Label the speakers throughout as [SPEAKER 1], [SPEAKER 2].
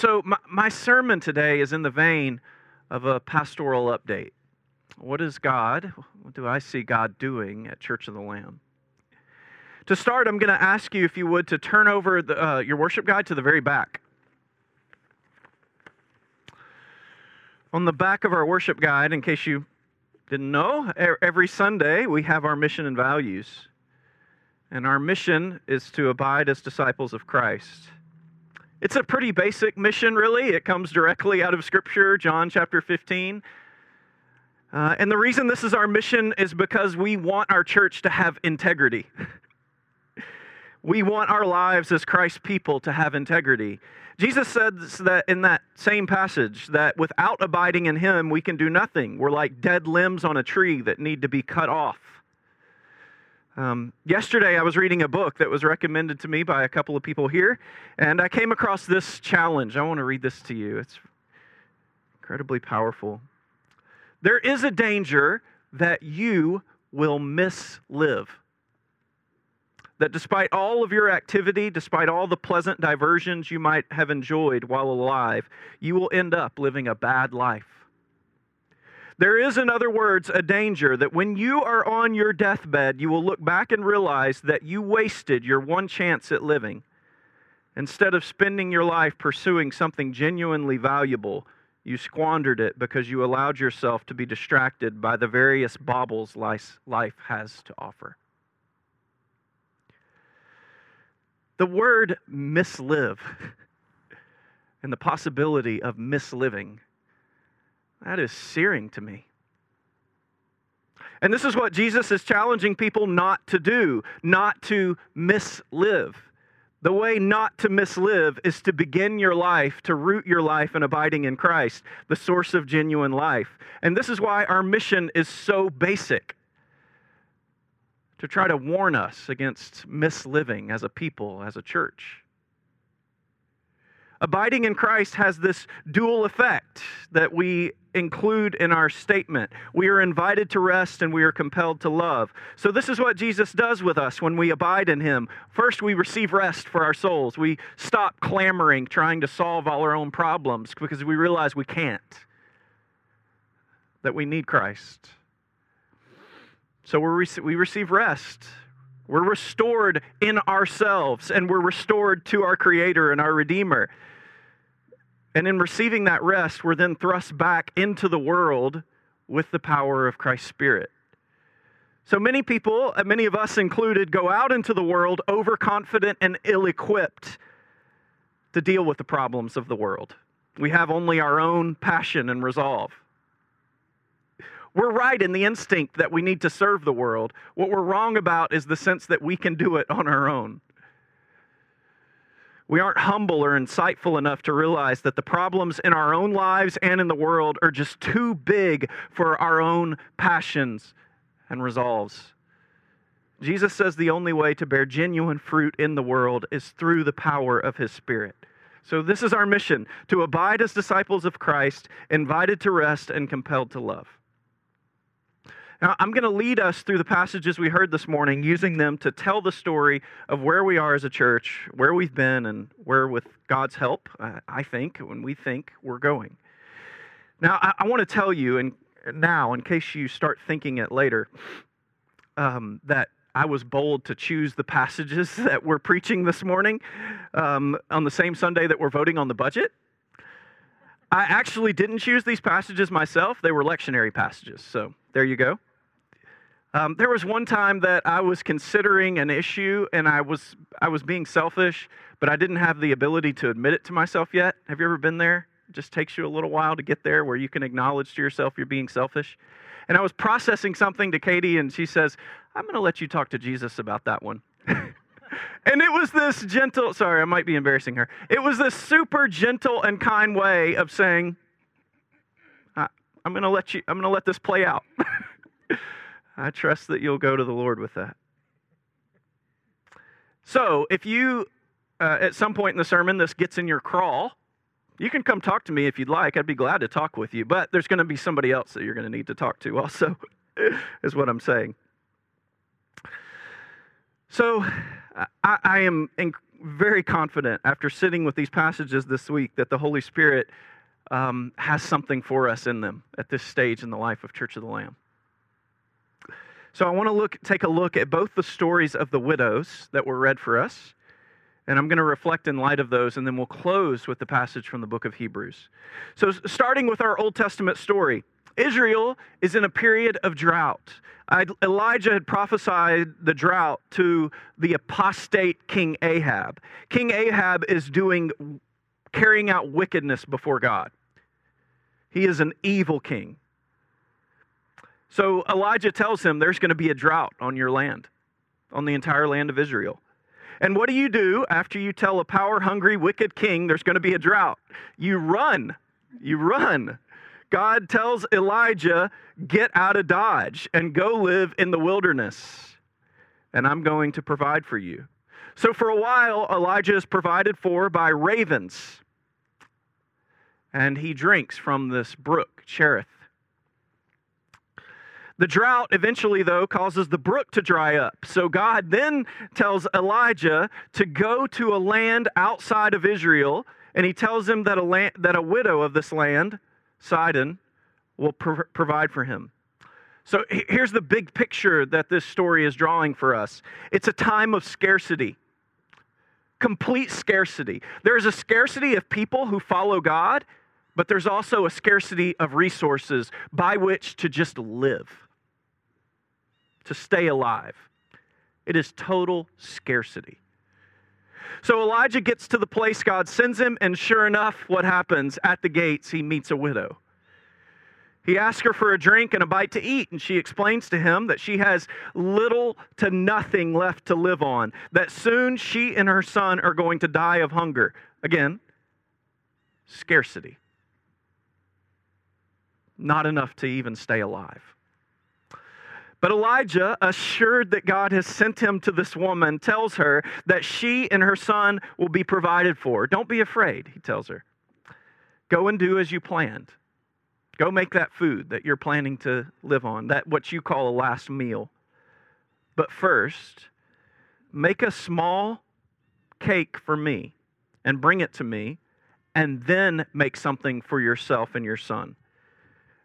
[SPEAKER 1] so, my, my sermon today is in the vein of a pastoral update. What is God, what do I see God doing at Church of the Lamb? To start, I'm going to ask you, if you would, to turn over the, uh, your worship guide to the very back. On the back of our worship guide, in case you didn't know, every Sunday we have our mission and values. And our mission is to abide as disciples of Christ. It's a pretty basic mission, really. It comes directly out of Scripture, John chapter 15. Uh, and the reason this is our mission is because we want our church to have integrity. we want our lives as Christ's people to have integrity. Jesus says that in that same passage that without abiding in him, we can do nothing. We're like dead limbs on a tree that need to be cut off. Um, yesterday, I was reading a book that was recommended to me by a couple of people here, and I came across this challenge. I want to read this to you. It's incredibly powerful. There is a danger that you will mislive that despite all of your activity, despite all the pleasant diversions you might have enjoyed while alive, you will end up living a bad life. There is, in other words, a danger that when you are on your deathbed, you will look back and realize that you wasted your one chance at living. Instead of spending your life pursuing something genuinely valuable, you squandered it because you allowed yourself to be distracted by the various baubles life has to offer. The word mislive and the possibility of misliving, that is searing to me. And this is what Jesus is challenging people not to do, not to mislive. The way not to mislive is to begin your life, to root your life in abiding in Christ, the source of genuine life. And this is why our mission is so basic to try to warn us against misliving as a people, as a church. Abiding in Christ has this dual effect that we include in our statement. We are invited to rest and we are compelled to love. So, this is what Jesus does with us when we abide in Him. First, we receive rest for our souls. We stop clamoring, trying to solve all our own problems because we realize we can't, that we need Christ. So we we receive rest. We're restored in ourselves, and we're restored to our Creator and our Redeemer. And in receiving that rest, we're then thrust back into the world with the power of Christ's Spirit. So many people, uh, many of us included, go out into the world overconfident and ill equipped to deal with the problems of the world. We have only our own passion and resolve. We're right in the instinct that we need to serve the world. What we're wrong about is the sense that we can do it on our own. We aren't humble or insightful enough to realize that the problems in our own lives and in the world are just too big for our own passions and resolves. Jesus says the only way to bear genuine fruit in the world is through the power of his Spirit. So, this is our mission to abide as disciples of Christ, invited to rest and compelled to love. Now, I'm going to lead us through the passages we heard this morning, using them to tell the story of where we are as a church, where we've been, and where, with God's help, uh, I think, when we think we're going. Now, I, I want to tell you, and now, in case you start thinking it later, um, that I was bold to choose the passages that we're preaching this morning um, on the same Sunday that we're voting on the budget. I actually didn't choose these passages myself, they were lectionary passages. So there you go. Um, there was one time that I was considering an issue and I was, I was being selfish, but I didn't have the ability to admit it to myself yet. Have you ever been there? It just takes you a little while to get there where you can acknowledge to yourself you're being selfish. And I was processing something to Katie, and she says, I'm going to let you talk to Jesus about that one. and it was this gentle, sorry, I might be embarrassing her. It was this super gentle and kind way of saying, I'm going to let you, I'm going to let this play out. I trust that you'll go to the Lord with that. So, if you, uh, at some point in the sermon, this gets in your crawl, you can come talk to me if you'd like. I'd be glad to talk with you. But there's going to be somebody else that you're going to need to talk to also, is what I'm saying. So, I, I am very confident after sitting with these passages this week that the Holy Spirit um, has something for us in them at this stage in the life of Church of the Lamb. So I want to look, take a look at both the stories of the widows that were read for us, and I'm going to reflect in light of those, and then we'll close with the passage from the book of Hebrews. So, starting with our Old Testament story, Israel is in a period of drought. Elijah had prophesied the drought to the apostate King Ahab. King Ahab is doing carrying out wickedness before God. He is an evil king. So Elijah tells him there's going to be a drought on your land, on the entire land of Israel. And what do you do after you tell a power hungry, wicked king there's going to be a drought? You run. You run. God tells Elijah, Get out of Dodge and go live in the wilderness, and I'm going to provide for you. So, for a while, Elijah is provided for by ravens, and he drinks from this brook, Cherith. The drought eventually, though, causes the brook to dry up. So God then tells Elijah to go to a land outside of Israel, and he tells him that a, land, that a widow of this land Sidon will pro- provide for him. So here's the big picture that this story is drawing for us it's a time of scarcity, complete scarcity. There's a scarcity of people who follow God, but there's also a scarcity of resources by which to just live, to stay alive. It is total scarcity. So Elijah gets to the place God sends him, and sure enough, what happens? At the gates, he meets a widow. He asks her for a drink and a bite to eat, and she explains to him that she has little to nothing left to live on, that soon she and her son are going to die of hunger. Again, scarcity. Not enough to even stay alive. But Elijah, assured that God has sent him to this woman, tells her that she and her son will be provided for. Don't be afraid, he tells her. Go and do as you planned. Go make that food that you're planning to live on, that what you call a last meal. But first, make a small cake for me and bring it to me, and then make something for yourself and your son.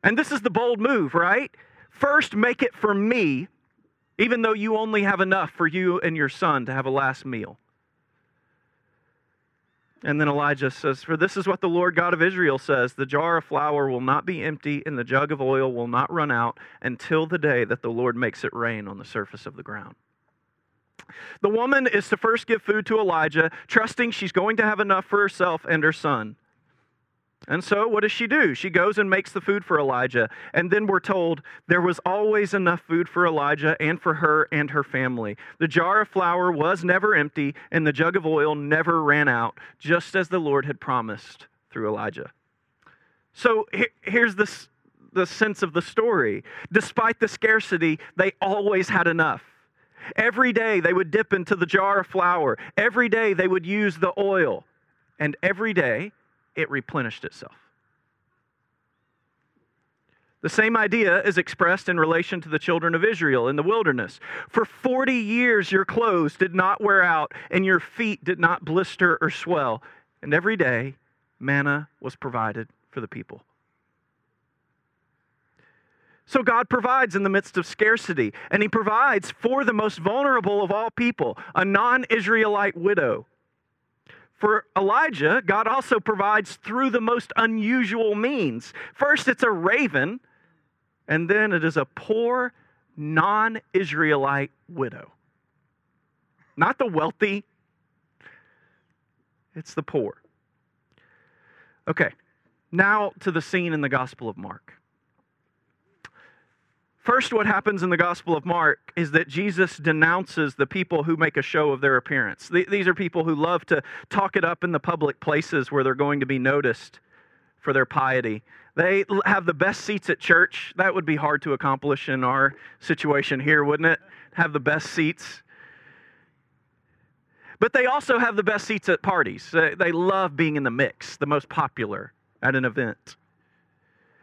[SPEAKER 1] And this is the bold move, right? First, make it for me, even though you only have enough for you and your son to have a last meal. And then Elijah says, For this is what the Lord God of Israel says the jar of flour will not be empty, and the jug of oil will not run out until the day that the Lord makes it rain on the surface of the ground. The woman is to first give food to Elijah, trusting she's going to have enough for herself and her son. And so, what does she do? She goes and makes the food for Elijah. And then we're told there was always enough food for Elijah and for her and her family. The jar of flour was never empty, and the jug of oil never ran out, just as the Lord had promised through Elijah. So, here's this, the sense of the story. Despite the scarcity, they always had enough. Every day they would dip into the jar of flour, every day they would use the oil, and every day it replenished itself. The same idea is expressed in relation to the children of Israel in the wilderness. For 40 years, your clothes did not wear out, and your feet did not blister or swell. And every day, manna was provided for the people. So God provides in the midst of scarcity, and He provides for the most vulnerable of all people, a non Israelite widow for Elijah, God also provides through the most unusual means. First, it's a raven, and then it is a poor, non Israelite widow. Not the wealthy, it's the poor. Okay, now to the scene in the Gospel of Mark. First, what happens in the Gospel of Mark is that Jesus denounces the people who make a show of their appearance. These are people who love to talk it up in the public places where they're going to be noticed for their piety. They have the best seats at church. That would be hard to accomplish in our situation here, wouldn't it? Have the best seats. But they also have the best seats at parties. They love being in the mix, the most popular at an event.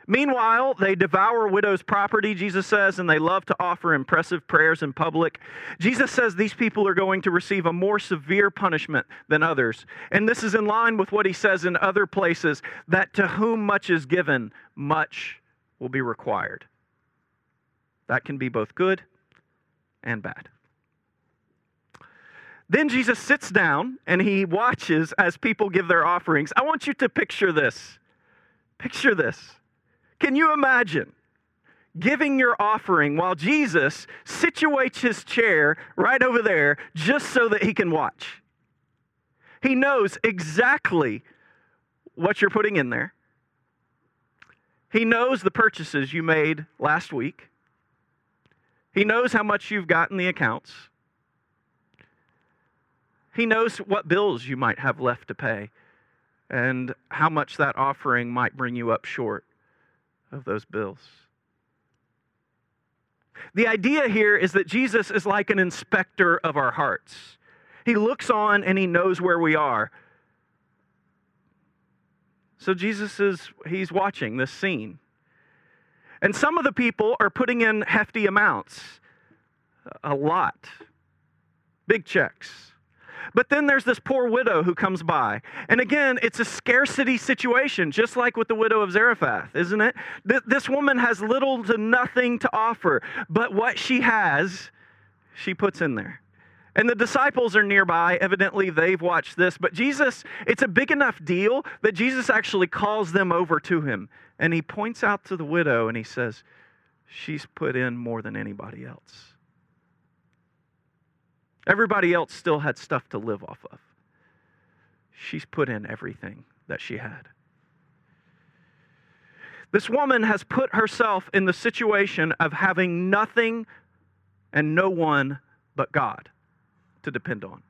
[SPEAKER 1] Meanwhile, they devour widows' property, Jesus says, and they love to offer impressive prayers in public. Jesus says these people are going to receive a more severe punishment than others. And this is in line with what he says in other places that to whom much is given, much will be required. That can be both good and bad. Then Jesus sits down and he watches as people give their offerings. I want you to picture this. Picture this. Can you imagine giving your offering while Jesus situates his chair right over there just so that he can watch? He knows exactly what you're putting in there. He knows the purchases you made last week. He knows how much you've got in the accounts. He knows what bills you might have left to pay and how much that offering might bring you up short of those bills. The idea here is that Jesus is like an inspector of our hearts. He looks on and he knows where we are. So Jesus is he's watching this scene. And some of the people are putting in hefty amounts. A lot. Big checks. But then there's this poor widow who comes by. And again, it's a scarcity situation, just like with the widow of Zarephath, isn't it? This woman has little to nothing to offer, but what she has, she puts in there. And the disciples are nearby. Evidently, they've watched this. But Jesus, it's a big enough deal that Jesus actually calls them over to him. And he points out to the widow and he says, She's put in more than anybody else. Everybody else still had stuff to live off of. She's put in everything that she had. This woman has put herself in the situation of having nothing and no one but God to depend on.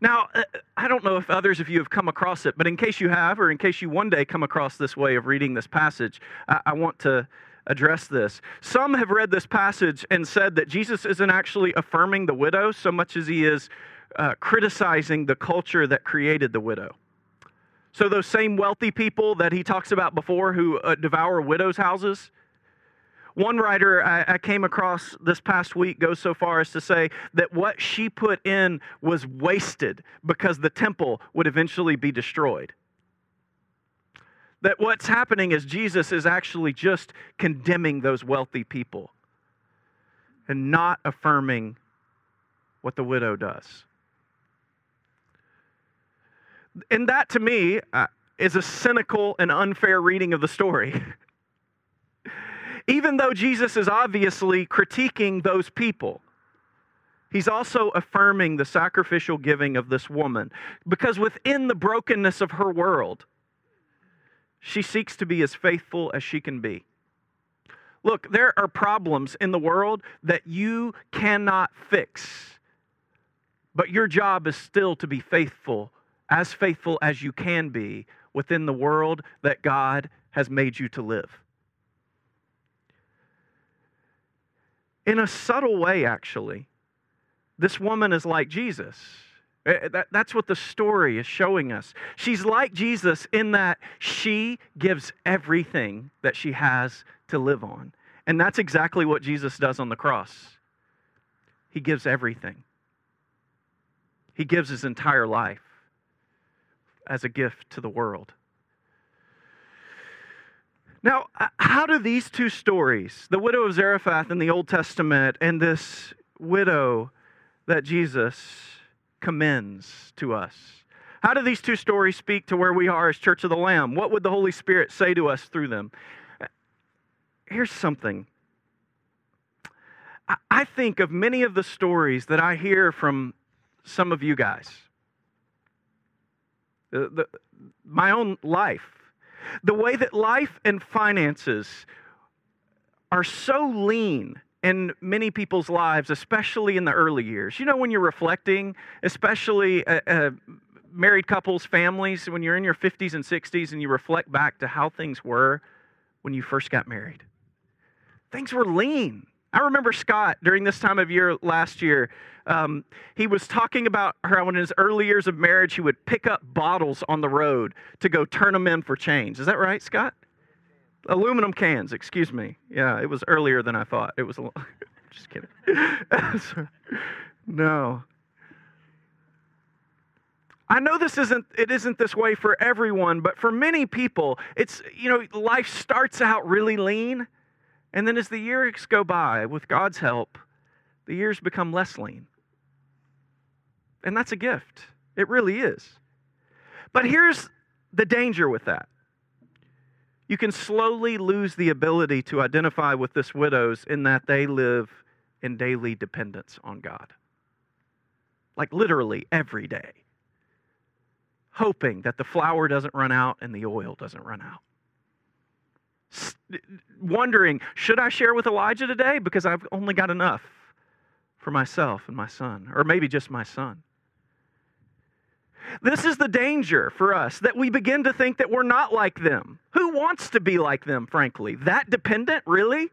[SPEAKER 1] Now, uh, I don't know if others of you have come across it, but in case you have, or in case you one day come across this way of reading this passage, I, want to address this. Some have read this passage and said that Jesus isn't actually affirming the widow so much as he is uh, criticizing the culture that created the widow. So, those same wealthy people that he talks about before who uh, devour widows' houses, one writer I, I, came across this past week goes so far as to say that what she put in was wasted because the temple would eventually be destroyed. That what's happening is Jesus is actually just condemning those wealthy people and not affirming what the widow does. And that to me uh, is a cynical and unfair reading of the story. Even though Jesus is obviously critiquing those people, he's also affirming the sacrificial giving of this woman. Because within the brokenness of her world, she seeks to be as faithful as she can be. Look, there are problems in the world that you cannot fix, but your job is still to be faithful, as faithful as you can be within the world that God has made you to live. In a subtle way, actually, this woman is like Jesus. Eh, eh, that, that's what the story is showing us. She's like Jesus in that she gives everything that she has to live on. And that's exactly what Jesus does on the cross. He gives everything, He gives His entire life as a gift to the world. Now, how do these two stories, the widow of Zarephath in the Old Testament and this widow that Jesus commends to us. How do these two stories speak to where we are as Church of the Lamb? What would the Holy Spirit say to us through them? Here's something. I think of many of the stories that I hear from some of you guys, the, the, my own life, the way that life and finances are so lean in many people's lives, especially in the early years. You know, when you're reflecting, especially uh, uh, married couples, families, when you're in your 50s and 60s and you reflect back to how things were when you first got married. Things were lean. I remember Scott during this time of year last year. Um, he was talking about how in his early years of marriage, he would pick up bottles on the road to go turn them in for change. Is that right, Scott? Aluminum cans, excuse me. Yeah, it was earlier than I thought. It was a just kidding. no. I know this isn't it isn't this way for everyone, but for many people, it's you know, life starts out really lean, and then as the years go by, with God's help, the years become less lean. And that's a gift. It really is. But here's the danger with that. You can slowly lose the ability to identify with this widows in that they live in daily dependence on God. Like literally every day. Hoping that the flour doesn't run out and the oil doesn't run out. Wondering, should I share with Elijah today? Because I've only got enough for myself and my son, or maybe just my son. This is the danger for us that we begin to think that we're not like them. Who wants to be like them, frankly? That dependent, really?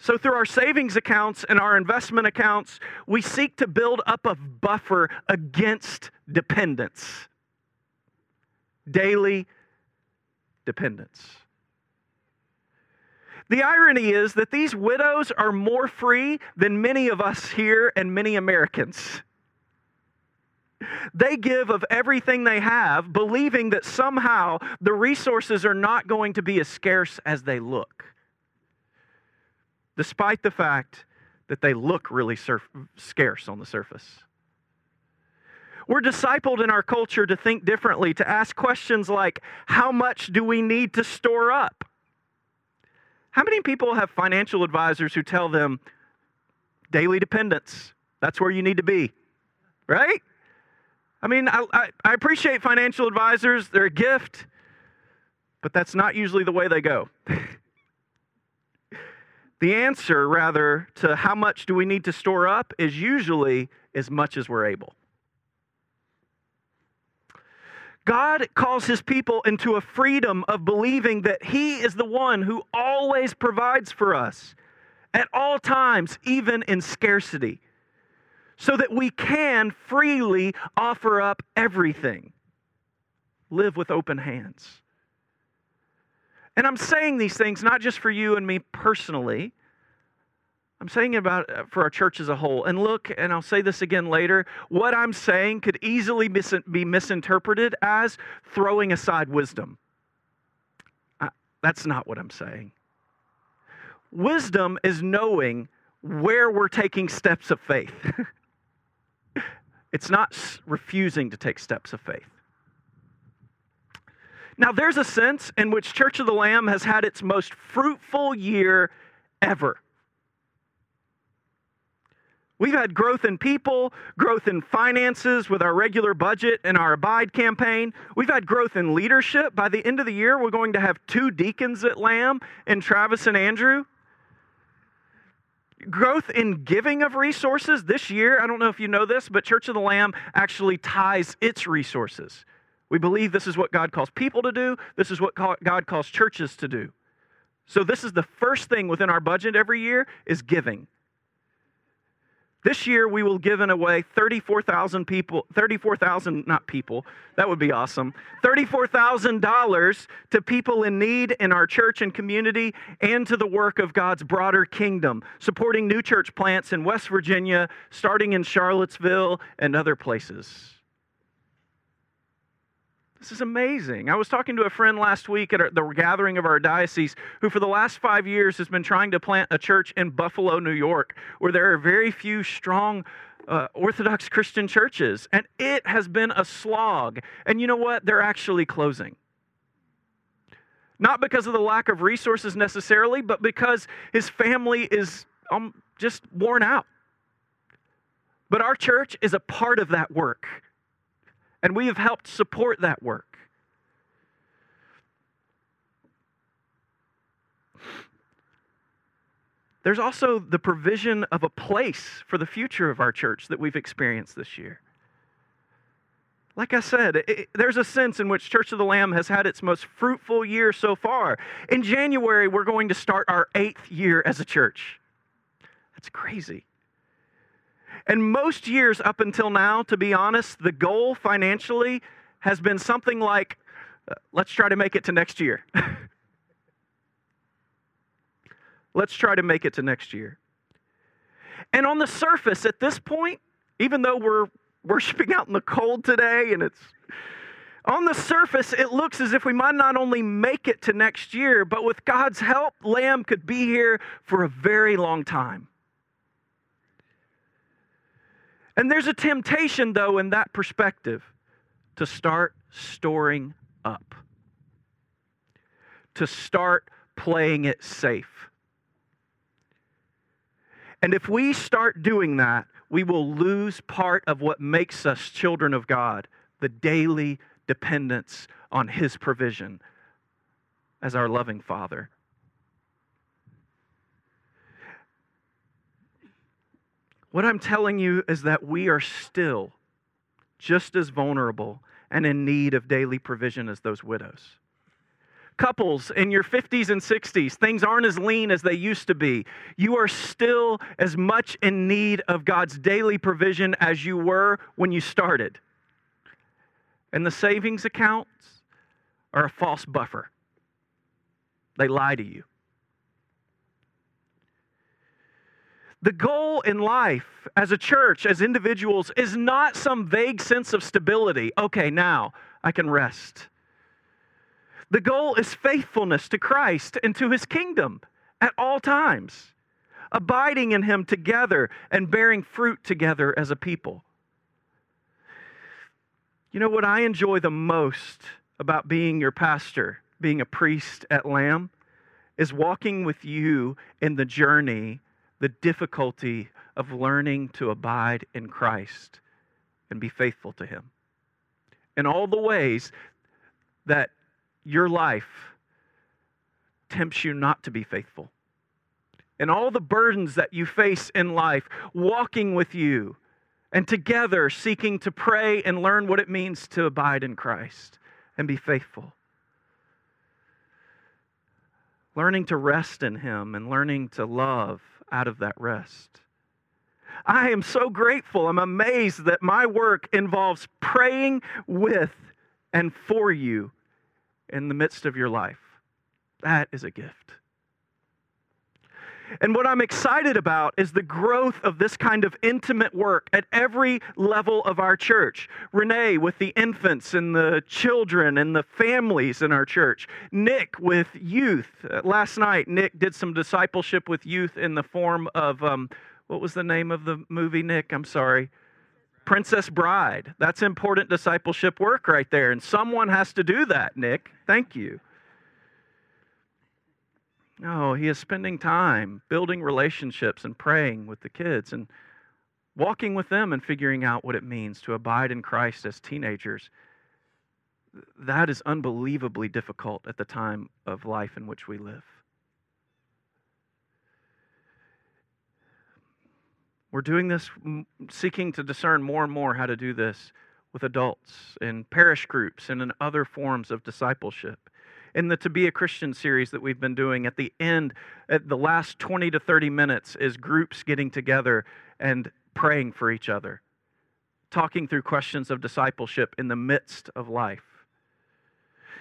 [SPEAKER 1] So, through our savings accounts and our investment accounts, we seek to build up a buffer against dependence. Daily dependence. The irony is that these widows are more free than many of us here and many Americans. They give of everything they have, believing that somehow the resources are not going to be as scarce as they look, despite the fact that they look really surf- scarce on the surface. We're discipled in our culture to think differently, to ask questions like how much do we need to store up? How many people have financial advisors who tell them daily dependence? That's where you need to be, right? I mean, I, I, I appreciate financial advisors, they're a gift, but that's not usually the way they go. the answer, rather, to how much do we need to store up is usually as much as we're able. God calls his people into a freedom of believing that he is the one who always provides for us at all times, even in scarcity so that we can freely offer up everything. Live with open hands. And I'm saying these things not just for you and me personally. I'm saying it about uh, for our church as a whole. And look, and I'll say this again later, what I'm saying could easily be misinterpreted as throwing aside wisdom. That's not what I'm saying. Wisdom is knowing where we're taking steps of faith. It's not refusing to take steps of faith. Now, there's a sense in which Church of the Lamb has had its most fruitful year ever. We've had growth in people, growth in finances with our regular budget and our Abide campaign. We've had growth in leadership. By the end of the year, we're going to have two deacons at Lamb and Travis and Andrew growth in giving of resources this year. I don't know if you know this, but Church of the Lamb actually ties its resources. We believe this is what God calls people to do, this is what God calls churches to do. So this is the first thing within our budget every year is giving. This year we will give away 34,000 people, 34,000 not people. That would be awesome. $34,000 to people in need in our church and community and to the work of God's broader kingdom, supporting new church plants in West Virginia, starting in Charlottesville and other places. This is amazing. I was talking to a friend last week at the gathering of our diocese who, for the last five years, has been trying to plant a church in Buffalo, New York, where there are very few strong uh, Orthodox Christian churches. And it has been a slog. And you know what? They're actually closing. Not because of the lack of resources necessarily, but because his family is um, just worn out. But our church is a part of that work and we have helped support that work. There's also the provision of a place for the future of our church that we've experienced this year. Like I said, it, there's a sense in which Church of the Lamb has had its most fruitful year so far. In January, we're going to start our eighth year as a church. That's crazy. And most years up until now, to be honest, the goal financially has been something like uh, let's try to make it to next year. let's try to make it to next year. And on the surface, at this point, even though we're worshiping out in the cold today and it's on the surface, it looks as if we might not only make it to next year, but with God's help, Lamb could be here for a very long time. And there's a temptation, though, in that perspective to start storing up, to start playing it safe. And if we start doing that, we will lose part of what makes us children of God the daily dependence on His provision as our loving Father. What I'm telling you is that we are still just as vulnerable and in need of daily provision as those widows. Couples in your 50s and 60s, things aren't as lean as they used to be. You are still as much in need of God's daily provision as you were when you started. And the savings accounts are a false buffer, they lie to you. The goal in life as a church, as individuals, is not some vague sense of stability. Okay, now I can rest. The goal is faithfulness to Christ and to his kingdom at all times, abiding in him together and bearing fruit together as a people. You know what I enjoy the most about being your pastor, being a priest at Lamb, is walking with you in the journey the difficulty of learning to abide in Christ and be faithful to Him. In all the ways that your life tempts you not to be faithful. And all the burdens that you face in life, walking with you and together seeking to pray and learn what it means to abide in Christ and be faithful learning to rest in Him and learning to love out of that rest. I am so grateful. I'm amazed that my work involves praying with and for you in the midst of your life. That is a gift. And what I'm excited about is the growth of this kind of intimate work at every level of our church. Renee with the infants and the children and the families in our church. Nick with youth. Uh, last night, Nick did some discipleship with youth in the form of, um, what was the name of the movie, Nick? I'm sorry. Princess Bride. That's important discipleship work right there. And someone has to do that, Nick. Thank you. No, he is spending time building relationships and praying with the kids and walking with them and figuring out what it means to abide in Christ as teenagers. That is unbelievably difficult at the time of life in which we live. We're doing this, seeking to discern more and more how to do this with adults in parish groups and in other forms of discipleship in the To Be a Christian series that we've been doing, at the end, at the last 20 to 30 minutes, is groups getting together and praying for each other, talking through questions of discipleship in the midst of life.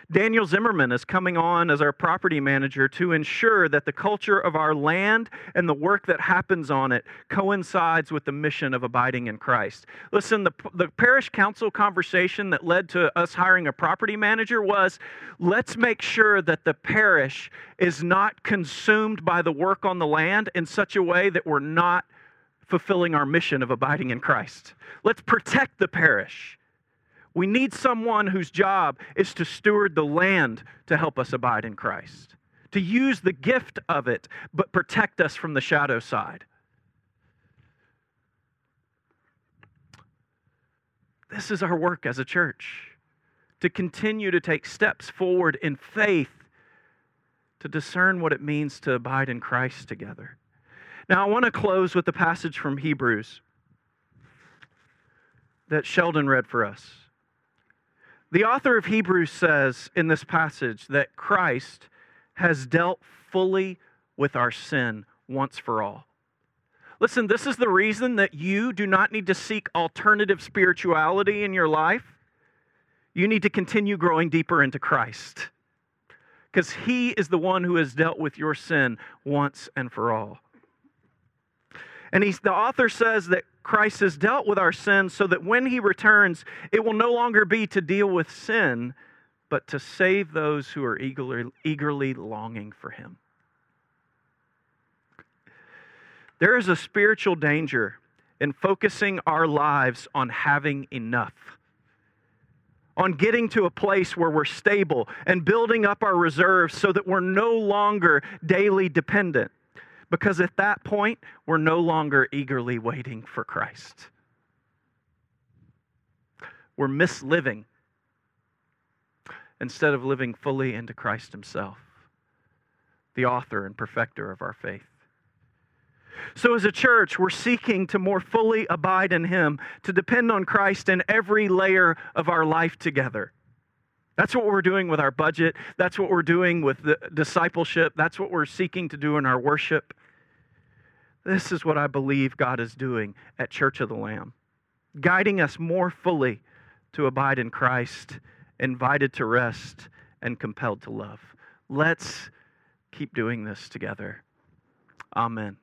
[SPEAKER 1] Daniel Zimmerman is coming on as our property manager to ensure that the culture of our land and the work that happens on it coincides with the mission of abiding in Christ. Listen, the, the parish council conversation that led to us hiring a property manager was let's make sure that the parish is not consumed by the work on the land in such a way that we're not fulfilling our mission of abiding in Christ. Let's protect the parish we need someone whose job is to steward the land to help us abide in Christ, to use the gift of it, but protect us from the shadow side. This is our work as a church to continue to take steps forward in faith to discern what it means to abide in Christ together. Now, I want to close with a passage from Hebrews that Sheldon read for us. The author of Hebrews says in this passage that Christ has dealt fully with our sin once for all. Listen, this is the reason that you do not need to seek alternative spirituality in your life. You need to continue growing deeper into Christ because He is the one who has dealt with your sin once and for all. And the author says that Christ has dealt with our sins so that when he returns, it will no longer be to deal with sin, but to save those who are eagerly, eagerly longing for him. There is a spiritual danger in focusing our lives on having enough, on getting to a place where we're stable and building up our reserves so that we're no longer daily dependent. Because at that point, we're no longer eagerly waiting for Christ. We're misliving instead of living fully into Christ Himself, the author and perfecter of our faith. So, as a church, we're seeking to more fully abide in Him, to depend on Christ in every layer of our life together. That's what we're doing with our budget. That's what we're doing with the discipleship. That's what we're seeking to do in our worship. This is what I believe God is doing at Church of the Lamb, guiding us more fully to abide in Christ, invited to rest, and compelled to love. Let's keep doing this together. Amen.